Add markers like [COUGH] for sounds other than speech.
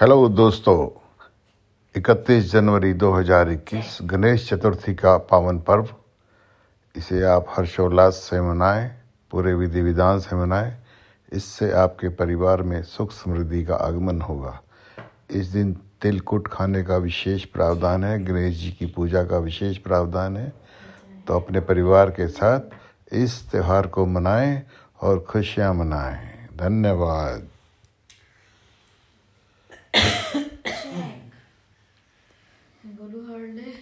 Hello दोस्तों 31 जनवरी 2021 गणेश चतुर्थी का पावन पर्व। इसे आप हर्षोल्लास से मनाएँ, पूरे विधि विधान से मनाएँ। इससे आपके परिवार में सुख समृद्धि का आगमन होगा। इस दिन तिलकुट खाने का विशेष प्रावधान है, गणेश जी की पूजा का विशेष प्रावधान है। तो अपने परिवार के साथ इस त्यौहार को मनाएँ और खुशियाँ मनाएँ। धन्यवाद। [COUGHS]